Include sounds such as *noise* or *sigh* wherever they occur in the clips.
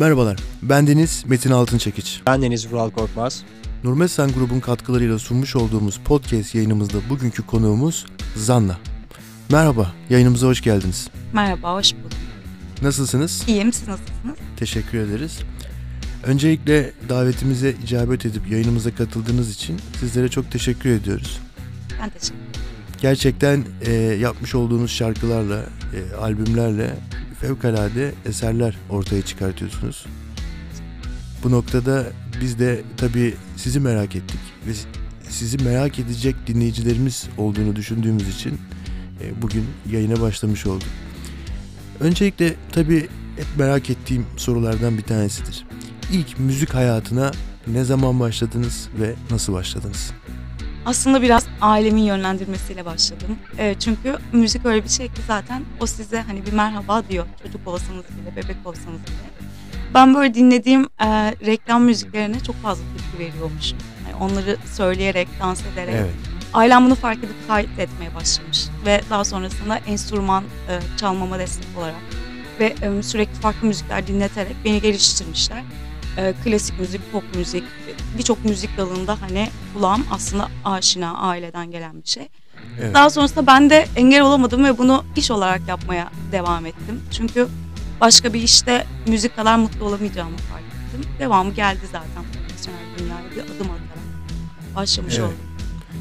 Merhabalar, ben Deniz Metin Altınçekiç. Ben Deniz Vural Korkmaz. Nurmesen grubun katkılarıyla sunmuş olduğumuz podcast yayınımızda bugünkü konuğumuz Zanna. Merhaba, yayınımıza hoş geldiniz. Merhaba, hoş bulduk. Nasılsınız? İyiyim, siz nasılsınız? Teşekkür ederiz. Öncelikle davetimize icabet edip yayınımıza katıldığınız için sizlere çok teşekkür ediyoruz. Ben teşekkür ederim. Gerçekten e, yapmış olduğunuz şarkılarla, e, albümlerle fevkalade eserler ortaya çıkartıyorsunuz. Bu noktada biz de tabii sizi merak ettik ve sizi merak edecek dinleyicilerimiz olduğunu düşündüğümüz için e, bugün yayına başlamış olduk. Öncelikle tabii hep merak ettiğim sorulardan bir tanesidir. İlk müzik hayatına ne zaman başladınız ve nasıl başladınız? Aslında biraz ailemin yönlendirmesiyle başladım. E, çünkü müzik öyle bir şey ki zaten o size hani bir merhaba diyor. Çocuk olsanız bile, bebek olsanız bile. Ben böyle dinlediğim e, reklam müziklerine çok fazla tepki veriyormuşum. Yani onları söyleyerek, dans ederek. Evet. Ailem bunu fark edip kayıt etmeye başlamış. Ve daha sonrasında enstrüman e, çalmama destek olarak ve e, sürekli farklı müzikler dinleterek beni geliştirmişler. E, klasik müzik, pop müzik, birçok müzik dalında hani kulağım aslında aşina, aileden gelen bir şey. Evet. Daha sonrasında ben de engel olamadım ve bunu iş olarak yapmaya devam ettim. Çünkü başka bir işte müzik kadar mutlu olamayacağımı fark ettim. Devamı geldi zaten profesyonel dünyaya bir adım atarak başlamış Evet. oldum.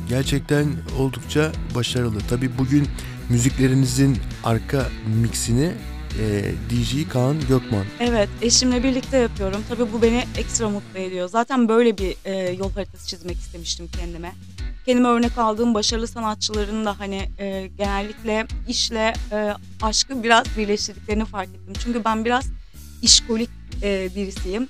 Gerçekten oldukça başarılı. Tabii bugün müziklerinizin arka mixini e, DJ Kaan Gökman. Evet, eşimle birlikte yapıyorum. Tabii bu beni ekstra mutlu ediyor. Zaten böyle bir e, yol haritası çizmek istemiştim kendime. Kendime örnek aldığım başarılı sanatçıların da hani e, genellikle işle e, aşkı biraz birleştirdiklerini fark ettim. Çünkü ben biraz işkolik e, birisiyim.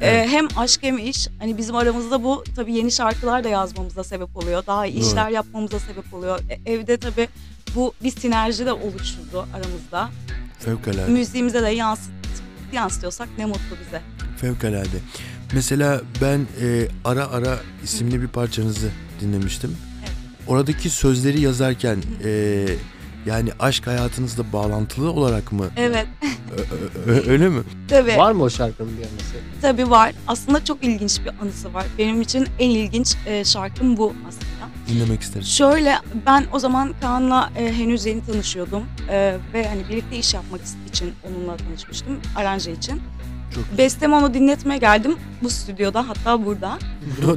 E, Evet. hem aşk hem iş. Hani bizim aramızda bu tabii yeni şarkılar da yazmamıza sebep oluyor. Daha iyi Doğru. işler yapmamıza sebep oluyor. E, evde tabii bu bir sinerji de oluşturdu aramızda. Fevkalade. Müziğimize de yansıt, yansıtıyorsak ne mutlu bize. Fevkalade. Mesela ben e, Ara Ara isimli bir parçanızı dinlemiştim. Evet. Oradaki sözleri yazarken e, yani aşk hayatınızla bağlantılı olarak mı? Evet, öyle mi? tabii. Var mı o şarkının bir anısı? Tabii var. Aslında çok ilginç bir anısı var. Benim için en ilginç e, şarkım bu aslında. Dinlemek isterim. Şöyle ben o zaman Kaan'la e, henüz yeni tanışıyordum e, ve hani birlikte iş yapmak için onunla tanışmıştım aranje için. Çok güzel. Bestemi onu dinletmeye geldim bu stüdyoda hatta burada.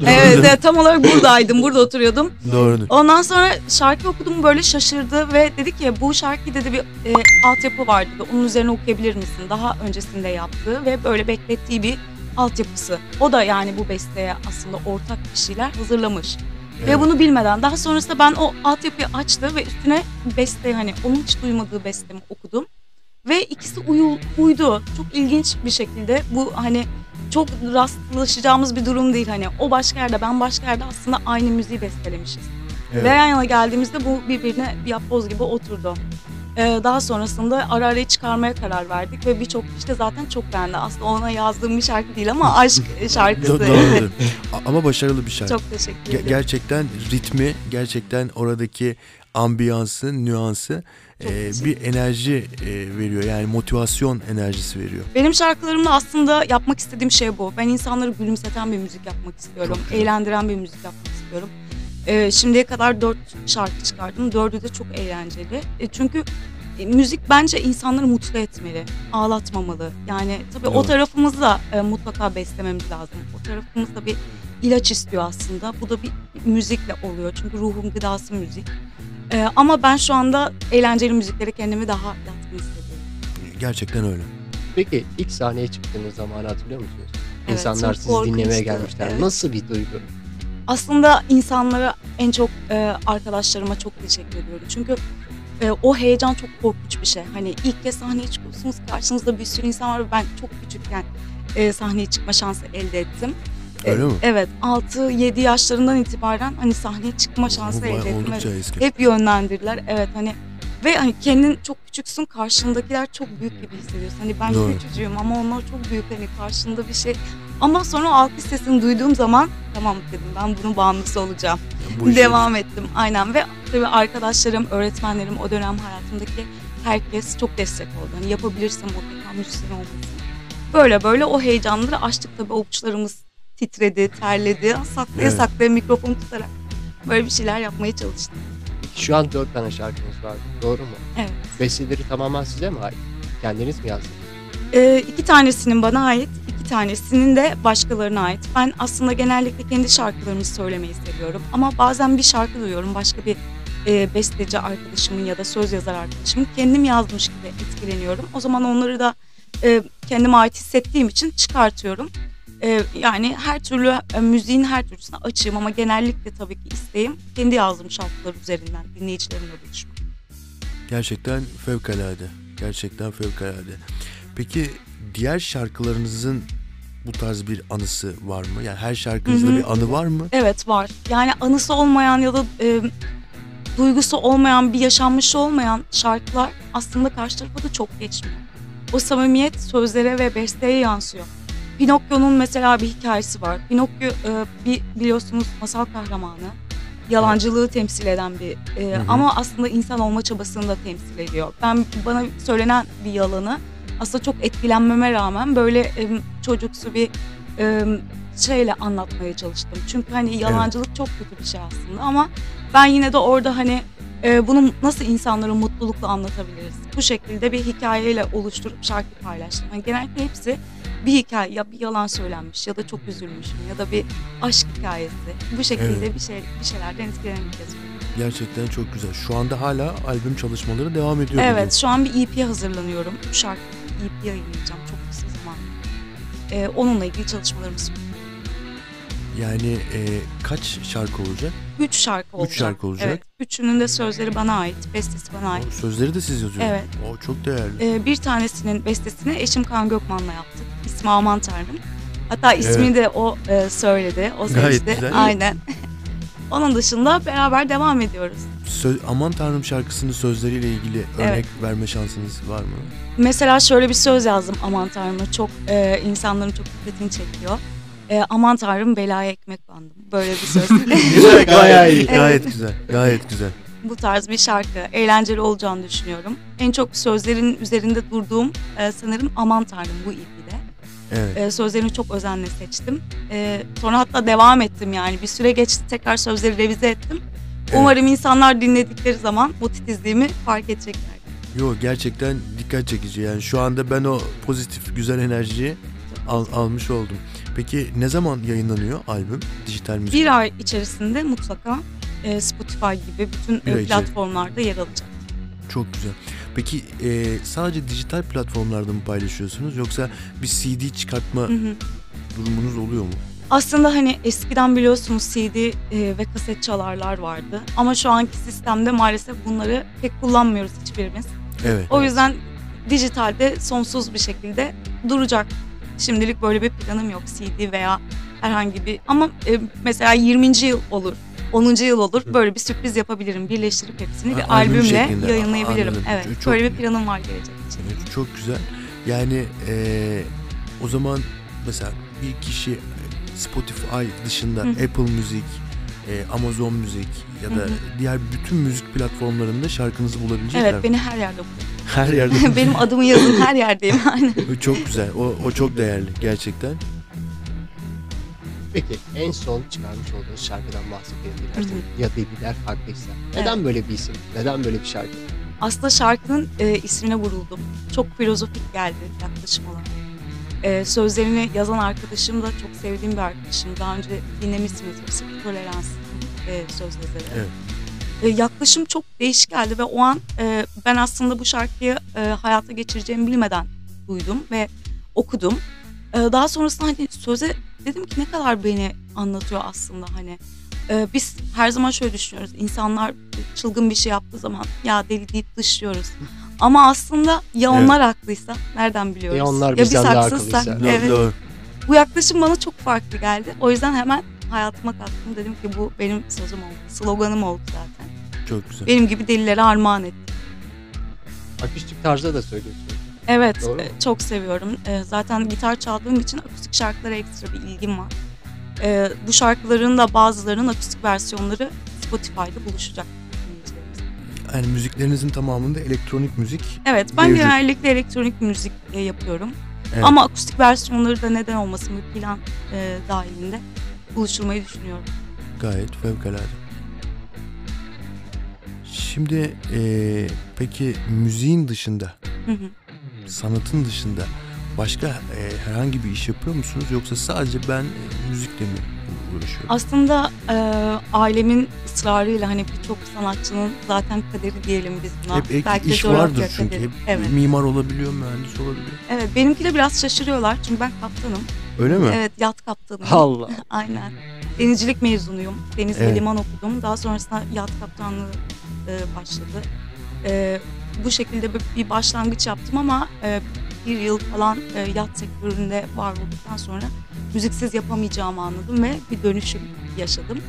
Evet, evet tam olarak buradaydım burada oturuyordum. Doğrudur. Ondan sonra şarkı okudum böyle şaşırdı ve dedi ki bu şarkı dedi bir e, altyapı var dedi. Onun üzerine okuyabilir misin? Daha öncesinde yaptığı ve böyle beklettiği bir altyapısı. O da yani bu besteye aslında ortak bir şeyler hazırlamış. Evet. Ve bunu bilmeden daha sonrasında ben o altyapıyı açtı ve üstüne beste hani onun hiç duymadığı bestemi okudum. Ve ikisi uyu, uydu. Çok ilginç bir şekilde bu hani çok rastlaşacağımız bir durum değil hani o başka yerde ben başka yerde aslında aynı müziği bestelemişiz. Evet. Ve yan yana geldiğimizde bu birbirine bir yapboz gibi oturdu. Ee, daha sonrasında ara arayı çıkarmaya karar verdik ve birçok kişi de zaten çok beğendi. Aslında ona yazdığım bir şarkı değil ama *laughs* aşk şarkısı. Do- doğrudur. Ama başarılı bir şarkı. çok teşekkür ederim. gerçekten ritmi, gerçekten oradaki ambiyansı, nüansı e, bir enerji e, veriyor. Yani motivasyon enerjisi veriyor. Benim şarkılarımda aslında yapmak istediğim şey bu. Ben insanları gülümseten bir müzik yapmak istiyorum. Eğlendiren bir müzik yapmak istiyorum. Ee, şimdiye kadar dört şarkı çıkardım. Dördü de çok eğlenceli. E, çünkü e, müzik bence insanları mutlu etmeli, ağlatmamalı. Yani tabii Doğru. o tarafımızı da e, mutlaka beslememiz lazım. O tarafımız da bir ilaç istiyor aslında. Bu da bir müzikle oluyor. Çünkü ruhun gıdası müzik. E, ama ben şu anda eğlenceli müziklere kendimi daha yatkın hissediyorum. Gerçekten öyle. Peki ilk sahneye çıktığınız zamanı hatırlıyor musunuz? Evet, İnsanlar sizi dinlemeye gelmişler. Evet. Nasıl bir duygu? Aslında insanlara en çok e, arkadaşlarıma çok teşekkür ediyorum. Çünkü e, o heyecan çok korkunç bir şey. Hani ilk kez sahneye çıkıyorsunuz karşınızda bir sürü insan var ve ben çok küçükken e, sahneye çıkma şansı elde ettim. E, Öyle mi? Evet 6-7 yaşlarından itibaren hani sahneye çıkma şansı Bu elde ettim. Evet. Hep yönlendirdiler. Evet hani ve hani kendin çok küçüksün karşındakiler çok büyük gibi hissediyorsun. Hani ben Doğru. küçücüğüm ama onlar çok büyük hani karşında bir şey. Ama sonra alkış sesini duyduğum zaman tamam dedim ben bunun bağımlısı olacağım. Bu işe- Devam ettim aynen ve tabii arkadaşlarım, öğretmenlerim o dönem hayatımdaki herkes çok destek oldu. Hani yapabilirsem mutlaka müzisyen olmalısın. Böyle böyle o heyecanları açtık tabii avuçlarımız titredi, terledi. Saklaya Evet. saklaya mikrofon tutarak böyle bir şeyler yapmaya çalıştım. Şu an dört tane şarkınız var. Doğru mu? Evet. Besteleri tamamen size mi ait? Kendiniz mi yazdınız? Ee, iki tanesinin bana ait, iki tanesinin de başkalarına ait. Ben aslında genellikle kendi şarkılarımı söylemeyi seviyorum. Ama bazen bir şarkı duyuyorum, başka bir e, besteci arkadaşımın ya da söz yazar arkadaşımın kendim yazmış gibi etkileniyorum. O zaman onları da e, kendime ait hissettiğim için çıkartıyorum. E, yani her türlü e, müziğin her türlüsüne açığım ama genellikle tabii ki isteğim kendi yazdığım şarkılar üzerinden dinleyicilerimle buluşmak. Gerçekten fevkalade. Gerçekten fevkalade. Peki diğer şarkılarınızın bu tarz bir anısı var mı? Yani her şarkınızda Hı hı. bir anı var mı? Evet var. Yani anısı olmayan ya da e, duygusu olmayan, bir yaşanmışı olmayan şarkılar aslında karşı tarafa da çok geçmiyor. O samimiyet sözlere ve besteye yansıyor. Pinokyo'nun mesela bir hikayesi var. Pinokyo e, bir biliyorsunuz masal kahramanı. Yalancılığı temsil eden bir e, Hı hı. ama aslında insan olma çabasını da temsil ediyor. Ben bana söylenen bir yalanı aslında çok etkilenmeme rağmen böyle e, çocuksu bir e, şeyle anlatmaya çalıştım. Çünkü hani yalancılık çok kötü bir şey aslında ama ben yine de orada hani e, bunu nasıl insanlara mutlulukla anlatabiliriz? Bu şekilde bir hikayeyle oluşturup şarkı paylaştım. Yani genellikle hepsi bir hikaye ya bir yalan söylenmiş ya da çok üzülmüşüm ya da bir aşk hikayesi. Bu şekilde Evet. bir şey bir şeylerden etkilenerek yazıyorum. Gerçekten çok güzel. Şu anda hala albüm çalışmaları devam ediyor. Evet şu an bir EP hazırlanıyorum. Bu şarkı EP yayınlayacağım çok kısa zaman. E, onunla ilgili çalışmalarımız. Yani e, kaç şarkı olacak? Üç şarkı olacak. şarkı olacak. Evet. Üçünün de sözleri bana ait, bestesi bana ait. O sözleri de siz yazıyorsunuz. Evet. O çok değerli. Ee, bir tanesinin bestesini eşim Kaan Gökman'la yaptık. İsmi Aman Tanrım. Hatta ismini de o e, söyledi, o Gayet seçti. güzel. Aynen. *laughs* Onun dışında beraber devam ediyoruz. Söz, Aman Tanrım şarkısının sözleriyle ilgili örnek verme şansınız var mı? Mesela şöyle bir söz yazdım Aman Tanrım'a. Çok e, insanların çok dikkatini çekiyor. E, Aman Tanrım belaya ekmek bandım. Böyle bir söz. *laughs* *laughs* Güzel, Bayağı iyi. Gayet güzel, gayet güzel. Bu tarz bir şarkı. Eğlenceli olacağını düşünüyorum. En çok sözlerin üzerinde durduğum e, sanırım Aman Tanrım bu EP'de. Evet. E, sözlerini çok özenle seçtim. E, sonra hatta devam ettim yani. Bir süre geçti tekrar sözleri revize ettim. Evet. Umarım insanlar dinledikleri zaman bu titizliğimi fark edecekler. Yo gerçekten dikkat çekici yani şu anda ben o pozitif güzel enerjiyi al- almış oldum. Peki ne zaman yayınlanıyor albüm dijital müzik? Bir ay içerisinde mutlaka e, Spotify gibi bütün e, platformlarda yer alacak. Çok güzel. Peki e, sadece dijital platformlarda mı paylaşıyorsunuz yoksa bir CD çıkartma Hı hı. durumunuz oluyor mu? Aslında hani eskiden biliyorsunuz CD e, ve kaset çalarlar vardı. Ama şu anki sistemde maalesef bunları pek kullanmıyoruz hiçbirimiz. Evet. O yüzden dijitalde sonsuz bir şekilde duracak. Şimdilik böyle bir planım yok CD veya herhangi bir ama e, mesela 20. yıl olur. 10. yıl olur. Böyle bir sürpriz yapabilirim. Birleştirip hepsini Ha, bir albüm albümle şeklinde. yayınlayabilirim. Anladım. Evet. Çok- böyle bir planım var gelecek için. Evet, Çok güzel. Yani e, o zaman mesela bir kişi Spotify dışında Hı. Apple Müzik, e, Amazon Müzik ya da Hı hı. diğer bütün müzik platformlarında şarkınızı bulabilecekler. Evet, beni her yerde bulun. *laughs* Her yerde. *laughs* Benim adımı yazın her yerdeyim. *laughs* Aynen. çok güzel. O, o çok değerli gerçekten. Peki en son çıkarmış olduğunuz şarkıdan bahsedelim dilerseniz. Ya dediler farklıysa. Neden böyle bir isim? Neden böyle bir şarkı? Aslında şarkının e, ismine vuruldum. Çok filozofik geldi yaklaşım olarak. E, sözlerini yazan arkadaşım da çok sevdiğim bir arkadaşım. Daha önce dinlemişsinizdir. Sıfır Tolerans e, söz yazarı. Evet. E, yaklaşım çok değişik geldi ve o an e, ben aslında bu şarkıyı e, hayata geçireceğimi bilmeden duydum ve okudum. E, daha sonrasında hani söze dedim ki ne kadar beni anlatıyor aslında hani. E, biz her zaman şöyle düşünüyoruz. İnsanlar çılgın bir şey yaptığı zaman ya deli deyip dışlıyoruz. Ama aslında ya onlar haklıysa nereden biliyoruz? Ya onlar biz bizden akıllıysa. Doğru, Evet. doğru. Bu yaklaşım bana çok farklı geldi. O yüzden hemen hayatıma kattım. Dedim ki bu benim sözüm oldu. Sloganım oldu zaten. Çok güzel. Benim gibi delilere armağan et. Akustik tarzda da söylüyorsunuz. Evet, Doğru e, çok seviyorum. E, zaten gitar çaldığım için akustik şarkılara ekstra bir ilgim var. E, bu şarkıların da bazılarının akustik versiyonları Spotify'da buluşacak. Yani müziklerinizin tamamında elektronik müzik. Evet, ben Mevcut. genellikle elektronik müzik e, yapıyorum. Evet. Ama akustik versiyonları da neden olmasın bir plan e, dahilinde buluşturmayı düşünüyorum. Gayet fevkalade. Şimdi eee, peki müziğin dışında, Hı hı. sanatın dışında başka eee, herhangi bir iş yapıyor musunuz yoksa sadece ben eee, müzikle mi uğraşıyorum? Aslında e, ailemin ısrarıyla hani birçok sanatçının zaten kaderi diyelim biz buna. Hep ek Belki iş vardır çünkü. kaderi. Hep Evet. mimar olabiliyor, mühendis olabiliyor. Evet benimki de biraz şaşırıyorlar çünkü ben kaptanım. Öyle mi? Evet yat kaptanıyım. Allah. *laughs* Aynen. Denizcilik mezunuyum. Deniz ve Evet. liman okudum. Daha sonrasında yat kaptanlığı e, başladı. E, bu şekilde bir, bir başlangıç yaptım ama e, bir yıl falan e, yat sektöründe var olduktan sonra müziksiz yapamayacağımı anladım ve bir dönüşüm yaşadım.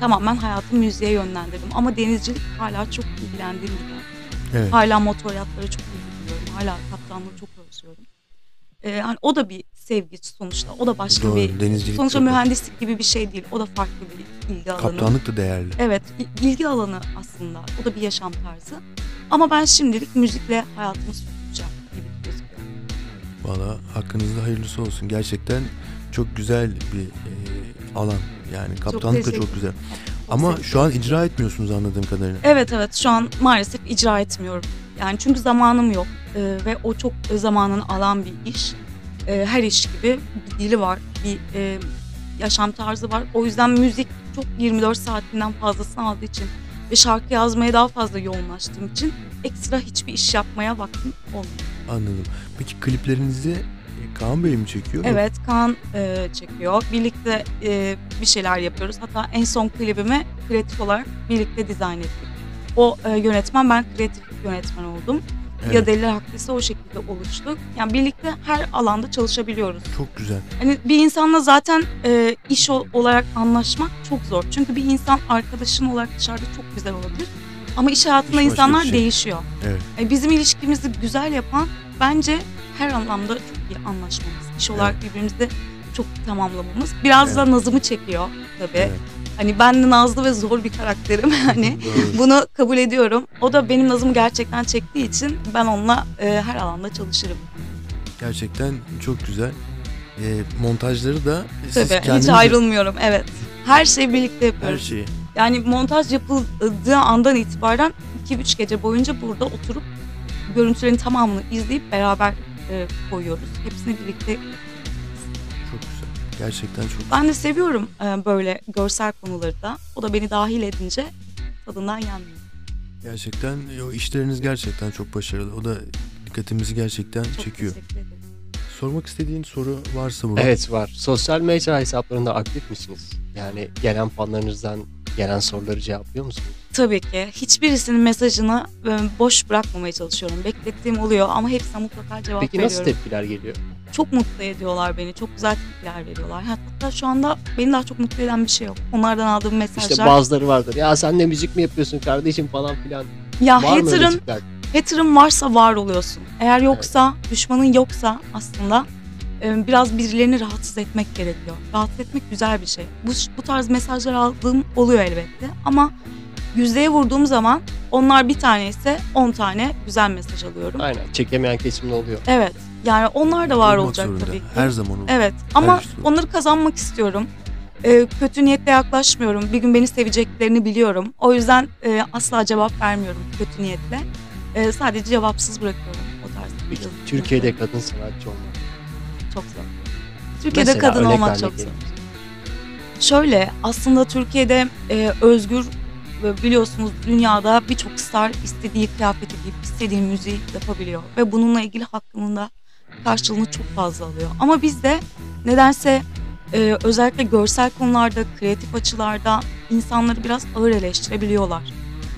Tamamen hayatımı müziğe yönlendirdim. Ama denizcilik hala çok ilgilendiğim bir yer. Evet. Hala motor yatları çok ilgileniyorum. Hala kaptanlığı çok özlüyorum. E, hani o da bir sevgi sonuçta. O da başka Doğru, bir denizcilik Sonuçta mühendislik gibi bir şey değil. O da farklı bir ilgi alanı. Kaptanlık da değerli. Evet, ilgi alanı aslında. O da bir yaşam tarzı. Ama ben şimdilik müzikle hayatımı gözüküyor. Valla hakkınızda hayırlısı olsun. Gerçekten çok güzel bir eee, alan. Yani kaptanlık da çok güzel. Ama şu an icra etmiyorsunuz anladığım kadarıyla. Evet evet şu an maalesef icra etmiyorum. Yani çünkü zamanım yok Ee, ve o çok zamanını alan bir iş. Ee, her iş gibi bir dili var, bir e, yaşam tarzı var. O yüzden müzik çok 24 saatinden fazlasını aldığı için ve şarkı yazmaya daha fazla yoğunlaştığım için ekstra hiçbir iş yapmaya vaktim olmuyor. Anladım. Peki kliplerinizi e, Kaan Bey mi çekiyor? Evet Kaan e, çekiyor. Birlikte e, bir şeyler yapıyoruz. Hatta en son klibimi kreatif olarak birlikte dizayn ettik. O e, yönetmen ben kreatif yönetmen oldum. Evet, Ya Deliler Haklıysa o şekilde oluştu. Yani birlikte her alanda çalışabiliyoruz. Çok güzel. Hani bir insanla zaten e, iş ol- olarak anlaşmak çok zor. Çünkü bir insan arkadaşın olarak dışarıda çok güzel olabilir. Ama iş hayatında İş başka insanlar bir şey. değişiyor. Evet. E, bizim ilişkimizi güzel yapan bence her anlamda çok iyi anlaşmamız. İş olarak birbirimizi çok tamamlamamız. Biraz da nazımı çekiyor tabii. Evet. Hani ben de nazlı ve zor bir karakterim. *laughs* hani *laughs* Doğru. bunu kabul ediyorum. O da benim nazımı gerçekten çektiği için ben onunla e, her alanda çalışırım. Gerçekten çok güzel. E, montajları da siz Tabii kendiniz hiç ayrılmıyorum. Evet. Her şeyi birlikte her yapıyoruz. şeyi. Yani montaj yapıldığı andan itibaren 2-3 gece boyunca burada oturup görüntülerin tamamını izleyip beraber e, koyuyoruz. Hepsini birlikte. Çok güzel. Gerçekten çok güzel. Ben de seviyorum e, böyle görsel konuları da. O da beni dahil edince tadından yenmiyor. Gerçekten o işleriniz gerçekten çok başarılı. O da dikkatimizi gerçekten Çok çekiyor. teşekkür ederim. Sormak istediğin soru varsa Murat. Evet var. Sosyal medya hesaplarında aktif misiniz? Yani gelen fanlarınızdan gelen soruları cevaplıyor musunuz? Tabii ki. Hiçbirisinin mesajını e, boş bırakmamaya çalışıyorum. Beklettiğim oluyor ama hepsine mutlaka cevap Peki veriyorum. nasıl tepkiler geliyor? çok mutlu ediyorlar beni. Çok güzel tepkiler veriyorlar. Hatta şu anda beni daha çok mutlu eden bir şey yok. Onlardan aldığım mesajlar. İşte bazıları vardır. Ya sen de müzik mi yapıyorsun kardeşim falan filan. ya Var hater'ın, hater'ın varsa var oluyorsun. Eğer yoksa, düşmanın yoksa aslında biraz birilerini rahatsız etmek gerekiyor. Rahatsız etmek güzel bir şey. Bu, bu tarz mesajlar aldığım oluyor elbette. Ama yüzdeye vurduğum zaman onlar bir tane ise 10 tane güzel mesaj alıyorum. Aynen. Çekemeyen kesimde oluyor. Evet. Yani onlar da var Olmak olacak zorunda. tabii ki. Her zaman olur. Evet ama onları kazanmak istiyorum. Ee, kötü niyetle yaklaşmıyorum. Bir gün beni seveceklerini biliyorum. O yüzden e, asla cevap vermiyorum kötü niyetle. E, sadece cevapsız bırakıyorum o tarz. Peki, Türkiye'de kadın sanatçı olmak. Çok zor. Türkiye'de Mesela kadın olmak çok zor. Şöyle aslında Türkiye'de e, özgür biliyorsunuz dünyada birçok star istediği kıyafeti giyip istediği müziği yapabiliyor. Ve bununla ilgili hakkının da karşılığını çok fazla alıyor. Ama bizde nedense e, özellikle görsel konularda, kreatif açılarda insanları biraz ağır eleştirebiliyorlar.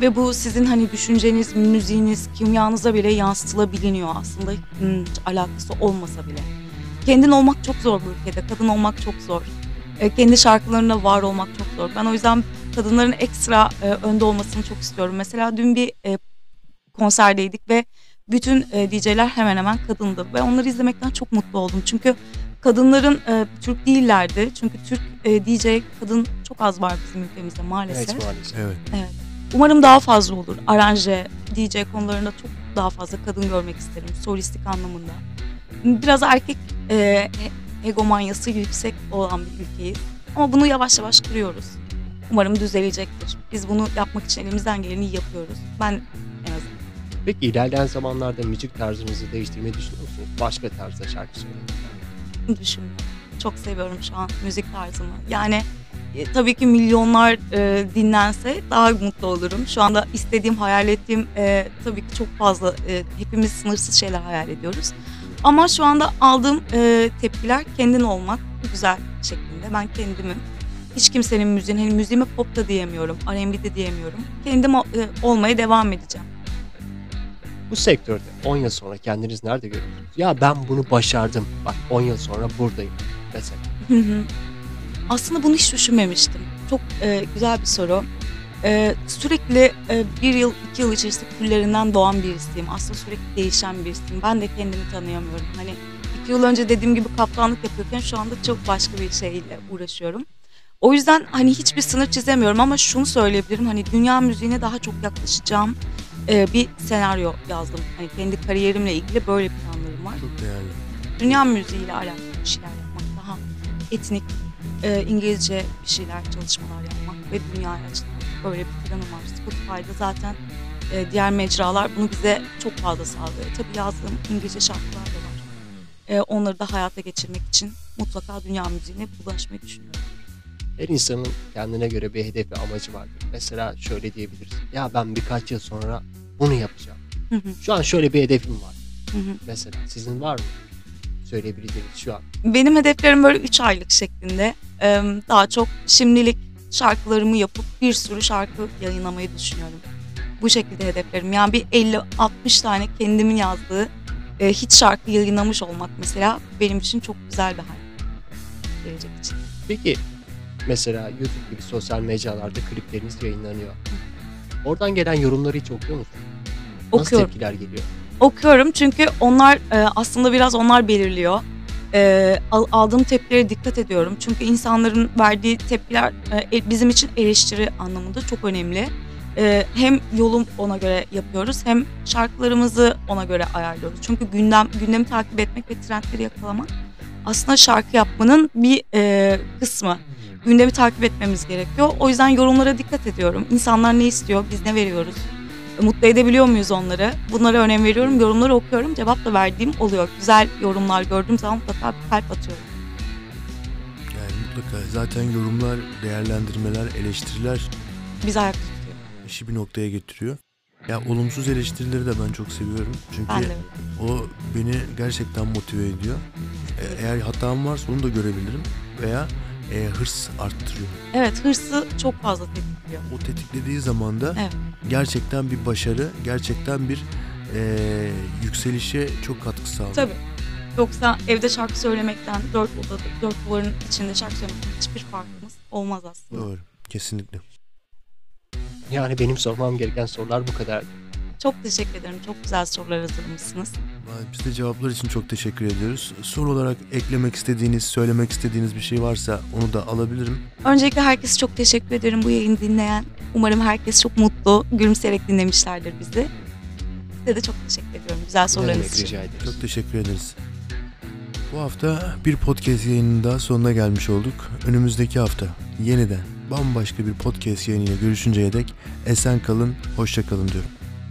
Ve bu sizin hani düşünceniz, müziğiniz, kimyanıza bile yansıtılabiliyor aslında hmm, hiç alakası olmasa bile. Kendin olmak çok zor bu ülkede, kadın olmak çok zor. E, kendi şarkılarına var olmak çok zor. Ben o yüzden kadınların ekstra e, önde olmasını çok istiyorum. Mesela dün bir e, konserdeydik ve bütün e, DJ'ler hemen hemen kadındı ve onları izlemekten çok mutlu oldum. Çünkü kadınların e, Türk değillerdi. Çünkü Türk e, DJ kadın çok az var bizim ülkemizde maalesef. Evet maalesef. Evet. Umarım daha fazla olur. Aranje, DJ konularında çok daha fazla kadın görmek isterim. Solistik anlamında. Biraz erkek e, e- egomanyası yüksek olan bir ülkeyiz. Ama bunu yavaş yavaş kırıyoruz. Umarım düzelecektir. Biz bunu yapmak için elimizden geleni yapıyoruz. Ben en azından. Peki ilerleyen zamanlarda müzik tarzınızı değiştirmeyi düşünüyor musunuz? Başka tarzda şarkı söylemek. düşünmüyorum. Çok seviyorum şu an müzik tarzımı. Yani e, tabii ki milyonlar e, dinlense daha mutlu olurum. Şu anda istediğim, hayal ettiğim e, tabii ki çok fazla. e, hepimiz sınırsız şeyler hayal ediyoruz. Ama şu anda aldığım e, tepkiler kendin olmak güzel şeklinde. Ben kendimi hiç kimsenin müziğini, hani müziğime pop da diyemiyorum, R&B de diyemiyorum. Kendim e, olmaya devam edeceğim. Bu sektörde 10 yıl sonra kendiniz nerede görüyorsunuz? Ya ben bunu başardım. Bak 10 yıl sonra buradayım mesela. Hı hı. Aslında bunu hiç düşünmemiştim. Çok e, güzel bir soru. E, sürekli e, bir yıl, iki yıl içerisinde küllerinden doğan birisiyim. Aslında sürekli değişen birisiyim. Ben de kendimi tanıyamıyorum. Hani iki yıl önce dediğim gibi kaptanlık yapıyorken şu anda çok başka bir şeyle uğraşıyorum. O yüzden hani hiçbir sınır çizemiyorum ama şunu söyleyebilirim. Hani dünya müziğine daha çok yaklaşacağım e, bir senaryo yazdım. Hani kendi kariyerimle ilgili böyle planlarım var Çok değerli. dünya müziğiyle alakalı bir şeyler yapmak, daha etnik, e, İngilizce bir şeyler, çalışmalar yapmak ve dünyaya açılmak. Böyle bir planım var. Spotify'da zaten e, diğer mecralar bunu bize çok fazla sağlıyor. Tabii yazdığım İngilizce şarkılar da var. E, onları da hayata geçirmek için mutlaka dünya müziğine bulaşmayı düşünüyorum. Her insanın kendine göre bir hedefi, amacı vardır. Mesela şöyle diyebiliriz. Ya ben birkaç yıl sonra bunu yapacağım. Hı hı, Şu an şöyle bir hedefim var. hı hı. Mesela sizin var mı? Söyleyebileceğiniz şu an. Benim hedeflerim böyle 3 aylık şeklinde. Ee, Daha çok şimdilik şarkılarımı yapıp bir sürü şarkı yayınlamayı düşünüyorum. Bu şekilde hedeflerim. Yani bir 50-60 tane kendimin yazdığı e, hiç şarkı yayınlamış olmak mesela benim için çok güzel bir hayal. Gelecek için. Peki mesela YouTube gibi sosyal mecralarda klipleriniz yayınlanıyor. Oradan gelen yorumları hiç okuyor musunuz? Nasıl Okuyorum. tepkiler geliyor? Okuyorum çünkü onlar e, aslında biraz onlar belirliyor. E, al- aldığım tepkilere dikkat ediyorum. Çünkü insanların verdiği tepkiler e, bizim için eleştiri anlamında çok önemli. E, hem yolum ona göre yapıyoruz hem şarkılarımızı ona göre ayarlıyoruz. Çünkü gündem gündemi takip etmek ve trendleri yakalamak aslında şarkı yapmanın bir e, kısmı. Gündemi takip etmemiz gerekiyor. O yüzden yorumlara dikkat ediyorum. İnsanlar ne istiyor, biz ne veriyoruz? Mutlu edebiliyor muyuz onları? Bunlara önem veriyorum. Yorumları okuyorum. Cevap da verdiğim oluyor. Güzel yorumlar gördüğüm zaman mutlaka bir kalp atıyorum. Yani mutlaka zaten yorumlar, değerlendirmeler, eleştiriler Bizi ayakta tutuyor. işi bir noktaya getiriyor. Ya olumsuz eleştirileri de ben çok seviyorum. Çünkü Ben de. o beni gerçekten motive ediyor. E, Eğer hatam varsa onu da görebilirim veya e, hırs arttırıyor. Evet hırsı çok fazla tetikliyor. O tetiklediği zaman da Evet. gerçekten bir başarı, gerçekten bir e, yükselişe çok katkı sağlıyor. Tabii. Yoksa evde şarkı söylemekten, dört odada, dört duvarın içinde şarkı söylemekten hiçbir farkımız olmaz aslında. Doğru, kesinlikle. Yani benim sormam gereken sorular bu kadar. Çok teşekkür ederim. Çok güzel sorular hazırlamışsınız. Biz de cevaplar için çok teşekkür ediyoruz. Soru olarak eklemek istediğiniz, söylemek istediğiniz bir şey varsa onu da alabilirim. Öncelikle herkese çok teşekkür ederim bu yayını dinleyen. Umarım herkes çok mutlu, gülümseyerek dinlemişlerdir bizi. Size de çok teşekkür ediyorum güzel sorularınız için. rica ederiz. Çok teşekkür ederiz. Bu hafta bir podcast yayının daha sonuna gelmiş olduk. Önümüzdeki hafta yeniden bambaşka bir podcast yayınıyla görüşünceye dek esen kalın, hoşça kalın diyorum.